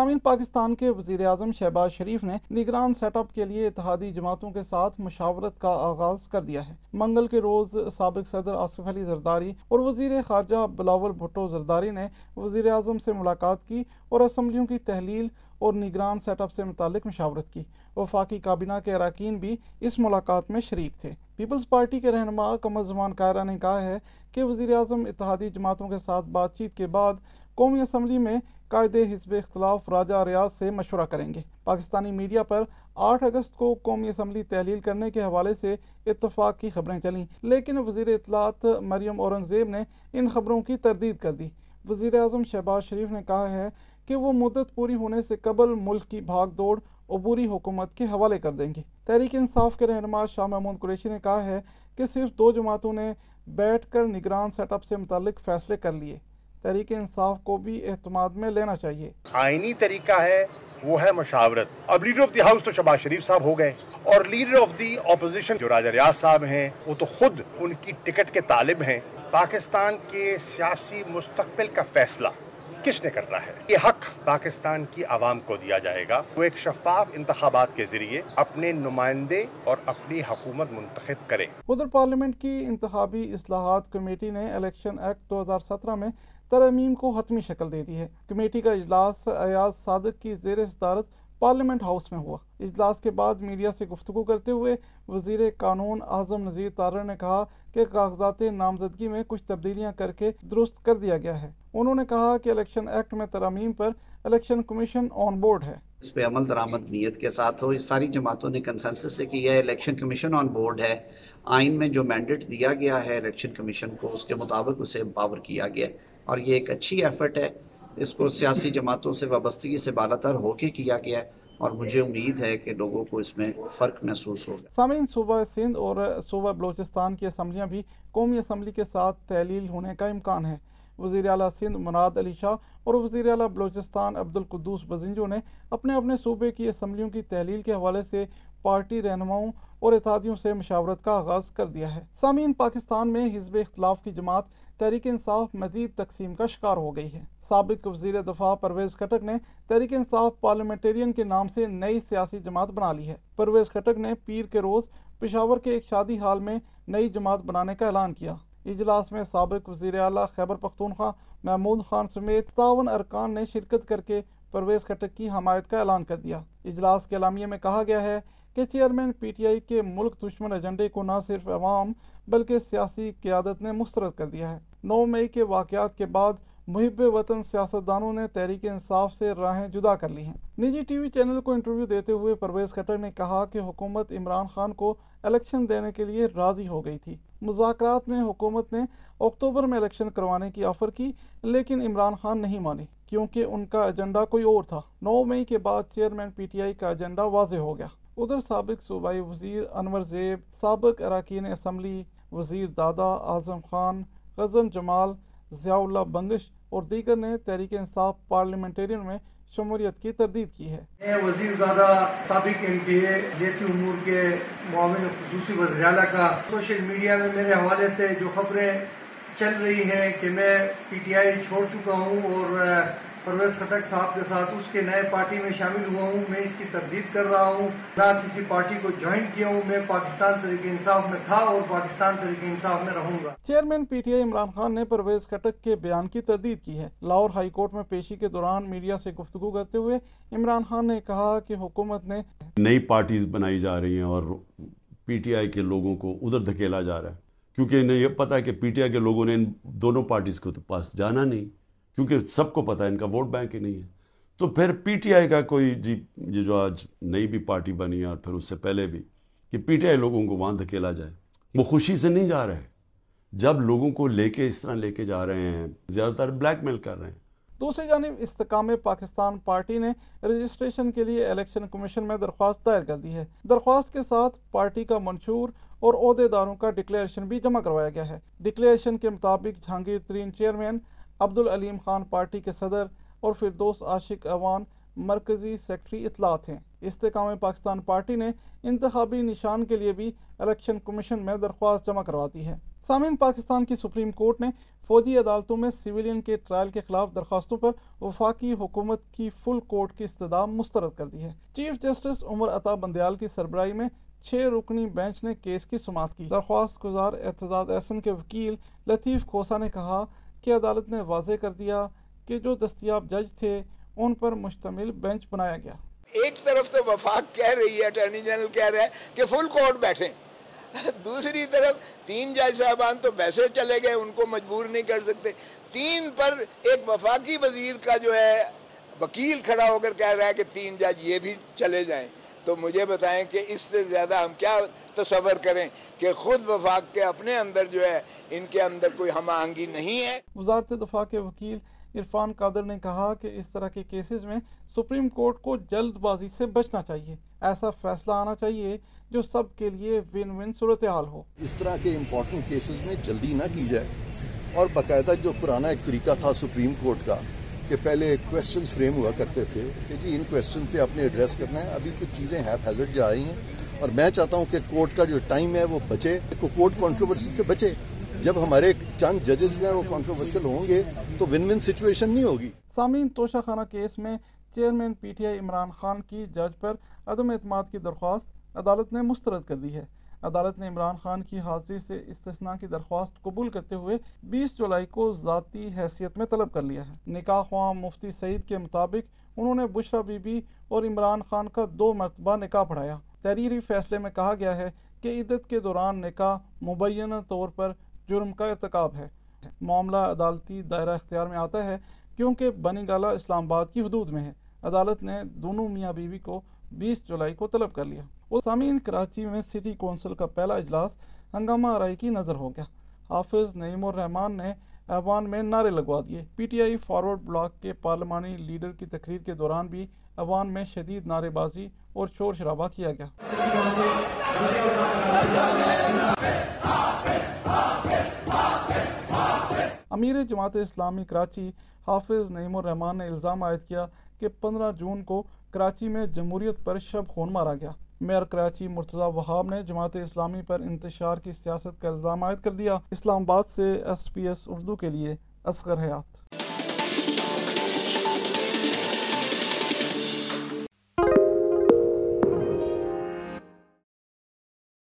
سامعین پاکستان کے وزیر اعظم شہباز شریف نے نگران سیٹ اپ کے لیے اتحادی جماعتوں کے ساتھ مشاورت کا آغاز کر دیا ہے۔ منگل کے روز سابق صدر آصف علی زرداری اور وزیر خارجہ بلاول بھٹو زرداری نے وزیر اعظم سے ملاقات کی اور اسمبلیوں کی تحلیل اور نگران سیٹ اپ سے متعلق مشاورت کی۔ وفاقی کابینہ کے اراکین بھی اس ملاقات میں شریک تھے۔ پیپلز پارٹی کے رہنما کمر زمان قائرہ نے کہا ہے کہ وزیر اعظم اتحادی جماعتوں کے ساتھ بات چیت کے بعد قومی اسمبلی میں قائد حزب اختلاف راجہ ریاض سے مشورہ کریں گے۔ پاکستانی میڈیا پر آٹھ اگست کو قومی اسمبلی تحلیل کرنے کے حوالے سے اتفاق کی خبریں چلیں۔ لیکن وزیر اطلاعات مریم اورنگزیب نے ان خبروں کی تردید کر دی۔ وزیر اعظم شہباز شریف نے کہا ہے کہ وہ مدت پوری ہونے سے قبل ملک کی بھاگ دوڑ عبوری حکومت کے حوالے کر دیں گے۔ تحریک انصاف کے رہنما شاہ محمود قریشی نے کہا ہے کہ صرف دو جماعتوں نے بیٹھ کر نگران سیٹ اپ سے متعلق فیصلے کر لیے۔ تحریک انصاف کو بھی اعتماد میں لینا چاہیے۔ آئینی طریقہ ہے وہ ہے مشاورت۔ اب لیڈر آف دی ہاؤس تو شباز شریف صاحب ہو گئے۔ اور لیڈر آف دی اپوزیشن جو راجہ ریاض صاحب ہیں وہ تو خود ان کی ٹکٹ کے طالب ہیں۔ پاکستان کے سیاسی مستقبل کا فیصلہ کس نے کر رہا ہے؟ یہ حق پاکستان کی عوام کو دیا جائے گا۔ وہ ایک شفاف انتخابات کے ذریعے اپنے نمائندے اور اپنی حکومت منتخب کرے۔ ادھر پارلیمنٹ کی انتخابی اصلاحات کمیٹی نے الیکشن ایکٹ دو ہزار سترہ میں ترمیم کو حتمی شکل دے دی ہے۔ کمیٹی کا اجلاس ایاز صادق کی زیر صدارت پارلیمنٹ ہاؤس میں ہوا۔ اجلاس کے بعد میڈیا سے گفتگو کرتے ہوئے وزیر قانون اعظم نذیر تارر نے کہا کہ کاغذات نامزدگی میں کچھ تبدیلیاں کر کے درست کر دیا گیا ہے۔ انہوں نے کہا کہ الیکشن ایکٹ میں ترامیم پر الیکشن کمیشن آن بورڈ ہے۔ اس پہ عمل درآمد نیت کے ساتھ ہو۔ ساری جماعتوں نے کنسنسس سے کیا ہے، الیکشن کمیشن آن بورڈ ہے۔ آئین میں جو مینڈیٹ دیا گیا ہے الیکشن کمیشن کو، اس کے مطابق اسے پاور کیا گیا۔ ہے اور یہ ایک اچھی ایفرٹ ہے۔ اس کو سیاسی جماعتوں سے وابستگی سے بالاتر ہو کے کیا گیا ہے اور مجھے امید ہے کہ لوگوں کو اس میں فرق محسوس ہوگا۔ سامعین، صوبہ سندھ اور صوبہ بلوچستان کی اسمبلیاں بھی قومی اسمبلی کے ساتھ تحلیل ہونے کا امکان ہے۔ وزیر اعلیٰ سندھ مراد علی شاہ اور وزیر اعلیٰ بلوچستان عبد القدوس بزنجو نے اپنے اپنے صوبے کی اسمبلیوں کی تحلیل کے حوالے سے پارٹی رہنماؤں اور اتحادیوں سے مشاورت کا آغاز کر دیا ہے۔ سامعین، پاکستان میں حزب اختلاف کی جماعت تحریک انصاف مزید تقسیم کا شکار ہو گئی ہے۔ سابق وزیر دفاع پرویز کھٹک نے تحریک انصاف پارلیمنٹرین کے نام سے نئی سیاسی جماعت بنا لی ہے۔ پرویز کھٹک نے پیر کے روز پشاور کے ایک شادی حال میں نئی جماعت بنانے کا اعلان کیا۔ اجلاس میں سابق وزیر اعلیٰ خیبر پختونخوا محمود خان سمیت ستاون ارکان نے شرکت کر کے پرویز کھٹک کی حمایت کا اعلان کر دیا۔ اجلاس کے اعلامیے میں کہا گیا ہے کہ چیئرمین پی ٹی آئی کے ملک دشمن ایجنڈے کو نہ صرف عوام بلکہ سیاسی قیادت نے مسترد کر دیا ہے۔ نو مئی کے واقعات کے بعد محب وطن سیاستدانوں نے تحریک انصاف سے راہیں جدا کر لی ہیں۔ نجی ٹی وی چینل کو انٹرویو دیتے ہوئے پرویز کھٹر نے کہا کہ حکومت عمران خان کو الیکشن دینے کے لیے راضی ہو گئی تھی۔ مذاکرات میں حکومت نے اکتوبر میں الیکشن کروانے کی آفر کی، لیکن عمران خان نہیں مانی کیونکہ ان کا ایجنڈا کوئی اور تھا۔ نو مئی کے بعد چیئرمین پی ٹی آئی کا ایجنڈا واضح ہو گیا۔ ادھر سابق صوبائی وزیر انور زیب، سابق اراکین اسمبلی وزیر دادا اعظم خان غزم جمال، ضیاء اللہ بندش اور دیگر نے تحریک انصاف پارلیمنٹرین میں شمولیت کی تردید کی ہے۔ میں وزیر زادہ سابق ایم پی اے جیتی امور کے معاون خصوصی وزیراعلیٰ کا سوشل میڈیا میں میرے حوالے سے جو خبریں چل رہی ہیں کہ میں پی ٹی آئی چھوڑ چکا ہوں اور پرویز خٹک صاحب کے ساتھ اس کے نئے پارٹی میں شامل ہوا ہوں۔ میں اس کی تردید کر رہا ہوں۔ نہ کسی پارٹی کو جوائن کیا ہوں۔ میں پاکستان تحریک انصاف میں تھا اور پاکستان تحریک انصاف میں رہوں گا۔ Chairman P T I Imran Khan نے پرویز خٹک کے بیان کی تردید کی ہے۔ لاہور ہائی کورٹ میں پیشی کے دوران میڈیا سے گفتگو کرتے ہوئے عمران خان نے کہا کہ حکومت نے نئی پارٹیز بنائی جا رہی ہیں اور پی ٹی آئی کے لوگوں کو ادھر دھکیلا جا رہا ہے۔ کیونکہ انہیں یہ پتا ہے کہ پی ٹی آئی کے لوگوں نے ان دونوں پارٹیز کو پاس جانا نہیں۔ کیونکہ سب کو پتا ہے، ان کا ووٹ بینک ہی نہیں ہے۔ تو پھر پی ٹی آئی کا کوئی جی یہ جو آج نئی بھی پارٹی بنی ہے اور پھر اس سے پہلے بھی، کہ پی ٹی آئی لوگوں کو وہاں دھکیلا جائے۔ وہ خوشی سے نہیں جا رہے۔ جب لوگوں کو لے کے اس طرح لے کے جا رہے ہیں، زیادہ تر بلیک میل کر رہے ہیں۔ دوسری جانب استقام پاکستان پارٹی نے رجسٹریشن کے لیے الیکشن کمیشن میں درخواست دائر کر دی ہے۔ درخواست کے ساتھ پارٹی کا منشور اور عہدے داروں کا ڈکلیریشن بھی جمع کروایا گیا ہے۔ ڈکلیریشن کے مطابق جہانگیر ترین چیئرمین عبد العلیم خان پارٹی کے صدر اور فردوس عاشق اوان مرکزی سیکٹری اطلاعات ہیں۔ استحکام پاکستان پارٹی نے انتخابی نشان کے لیے بھی الیکشن کمیشن میں درخواست جمع کرواتی ہے۔ سامعین، پاکستان کی سپریم کورٹ نے فوجی عدالتوں میں سویلین کے ٹرائل کے خلاف درخواستوں پر وفاقی حکومت کی فل کورٹ کی استدعا مسترد کر دی ہے۔ چیف جسٹس عمر عطا بندیال کی سربراہی میں چھ رکنی بینچ نے کیس کی سماعت کی۔ درخواست گزار اعتزاز احسن کے وکیل لطیف کھوسا نے کہا کہ عدالت نے واضح کر دیا کہ جو دستیاب جج تھے، ان پر مشتمل بینچ بنایا گیا۔ ایک طرف تو وفاق کہہ رہی ہے اٹارنی جنرل کہہ رہا ہے کہ فل کورٹ بیٹھیں۔ دوسری طرف تین جج صاحبان تو ویسے چلے گئے، ان کو مجبور نہیں کر سکتے۔ تین پر ایک وفاقی وزیر کا جو ہے، وکیل کھڑا ہو کر کہہ رہا ہے کہ تین جج یہ بھی چلے جائیں۔ تو مجھے بتائیں کہ اس سے زیادہ ہم کیا تصور کریں کہ خود وفاق کے اپنے اندر جو ہے ان کے اندر کوئی ہم آہنگی نہیں ہے۔ وزارت دفاع کے وکیل عرفان قادر نے کہا کہ اس طرح کے کیسز میں سپریم کورٹ کو جلد بازی سے بچنا چاہیے۔ ایسا فیصلہ آنا چاہیے جو سب کے لیے ون ون صورتحال ہو۔ اس طرح کے امپورٹنٹ کیسز میں جلدی نہ کی جائے۔ اور باقاعدہ جو پرانا ایک طریقہ تھا سپریم کورٹ کا کہ پہلے کوشچن فریم ہوا کرتے تھے کہ جی ان کوشچن پہ آپ نے ایڈریس کرنا ہے۔ ابھی کچھ چیزیں ہیپ جا رہی ہیں۔ اور میں چاہتا ہوں کہ کورٹ کا جو ٹائم ہے وہ بچے کورٹ کانٹروورسی سے بچے۔ جب ہمارے چند ججز جو ہیں وہ کانٹروورشل ہوں گے تو ون ون سچویشن نہیں ہوگی۔ سامعین توشہ خانہ کیس میں chairman P T I Imran Khan کی جج پر عدم اعتماد کی درخواست عدالت نے مسترد کر دی ہے۔ عدالت نے عمران خان کی حاضری سے استثناء کی درخواست قبول کرتے ہوئے بیس جولائی کو ذاتی حیثیت میں طلب کر لیا ہے۔ نکاح خواہ مفتی سعید کے مطابق انہوں نے بشرا بی بی اور عمران خان کا دو مرتبہ نکاح پڑھایا۔ تحریری فیصلے میں کہا گیا ہے کہ عدت کے دوران نکاح مبینہ طور پر جرم کا ارتکاب ہے۔ معاملہ عدالتی دائرہ اختیار میں آتا ہے کیونکہ بنی گالہ اسلام آباد کی حدود میں ہے۔ عدالت نے دونوں میاں بیوی کو بیس جولائی کو طلب کر لیا۔ وہ سامعین، کراچی میں سٹی کونسل کا پہلا اجلاس ہنگامہ آرائی کی نظر ہو گیا۔ حافظ نعیم الرحمان نے ایوان میں نعرے لگوا دیے۔ P T I forward bloc کے پارلیمانی لیڈر کی تقریر کے دوران بھی ایوان میں شدید نعرے بازی اور شور شرابہ کیا گیا۔ امیر جماعت اسلامی کراچی حافظ نعیم الرحمان نے الزام عائد کیا کہ پندرہ جون کو کراچی میں جمہوریت پر شب خون مارا گیا۔ میئر کراچی مرتضی وہاب نے جماعت اسلامی پر انتشار کی سیاست کا الزام عائد کر دیا۔ اسلام آباد سے ایس پی ایس اردو کے لیے اصغر حیات۔